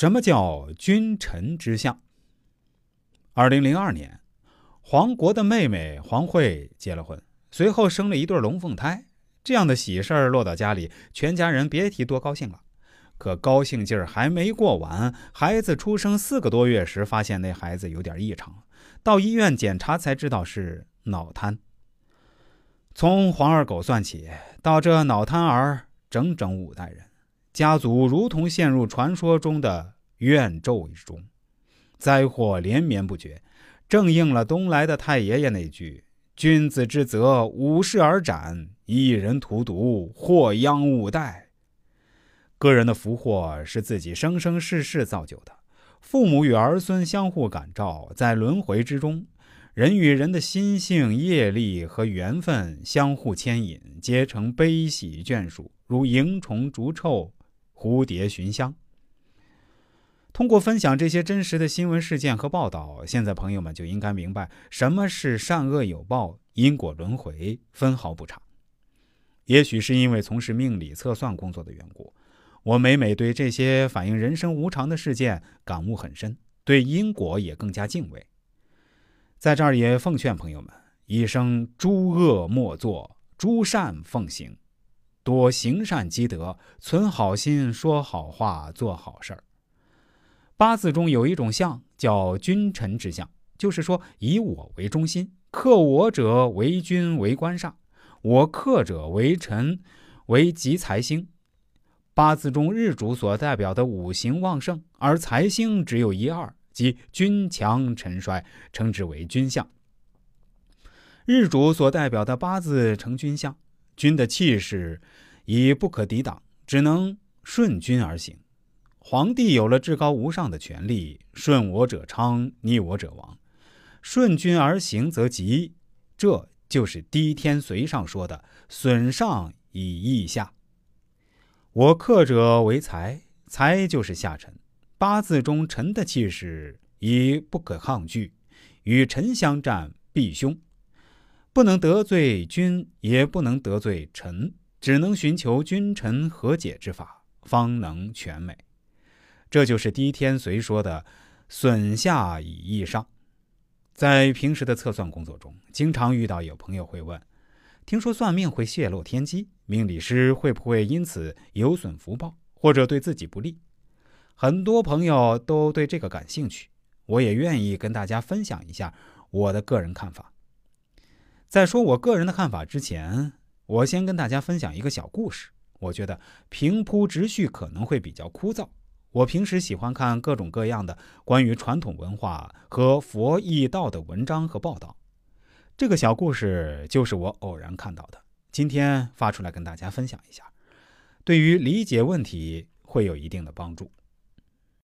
什么叫君臣之相？二零零二年，黄国的妹妹黄慧结了婚，随后生了一对龙凤胎。这样的喜事儿落到家里，全家人别提多高兴了。可高兴劲儿还没过完，孩子出生四个多月时，发现那孩子有点异常，到医院检查才知道是脑瘫。从黄二狗算起，到这脑瘫儿，整整五代人。家族如同陷入传说中的怨咒之中，灾祸连绵不绝，正应了东来的太爷爷那句：“君子之泽，五世而斩；一人荼毒，祸殃五代。”个人的福祸是自己生生世世造就的，父母与儿孙相互感召，在轮回之中，人与人的心性、业力和缘分相互牵引，结成悲喜眷属，如蝇虫逐臭。蝴蝶寻香。通过分享这些真实的新闻事件和报道，现在朋友们就应该明白什么是善恶有报、因果轮回，分毫不差。也许是因为从事命理测算工作的缘故，我每每对这些反映人生无常的事件感悟很深，对因果也更加敬畏。在这儿也奉劝朋友们：一生诸恶莫作，诸善奉行。多行善积德，存好心，说好话，做好事儿。八字中有一种相叫君臣之相，就是说以我为中心，克我者为君为官煞，我克者为臣为吉财星。八字中日主所代表的五行旺盛，而财星只有一二，即君强臣衰，称之为君相。日主所代表的八字成君相。君的气势已不可抵挡，只能顺君而行。皇帝有了至高无上的权力，顺我者昌，逆我者亡。顺君而行则吉，这就是低天随上说的“损上以益下”。我克者为财，财就是下沉。八字中辰的气势已不可抗拒，与辰相战必凶。不能得罪君，也不能得罪臣，只能寻求君臣和解之法，方能全美。这就是低天随说的“损下以益上”。在平时的测算工作中，经常遇到有朋友会问：“听说算命会泄露天机，命理师会不会因此有损福报，或者对自己不利？”很多朋友都对这个感兴趣，我也愿意跟大家分享一下我的个人看法。在说我个人的看法之前，我先跟大家分享一个小故事。我觉得平铺直叙可能会比较枯燥。我平时喜欢看各种各样的关于传统文化和佛义道的文章和报道。这个小故事就是我偶然看到的，今天发出来跟大家分享一下，对于理解问题会有一定的帮助。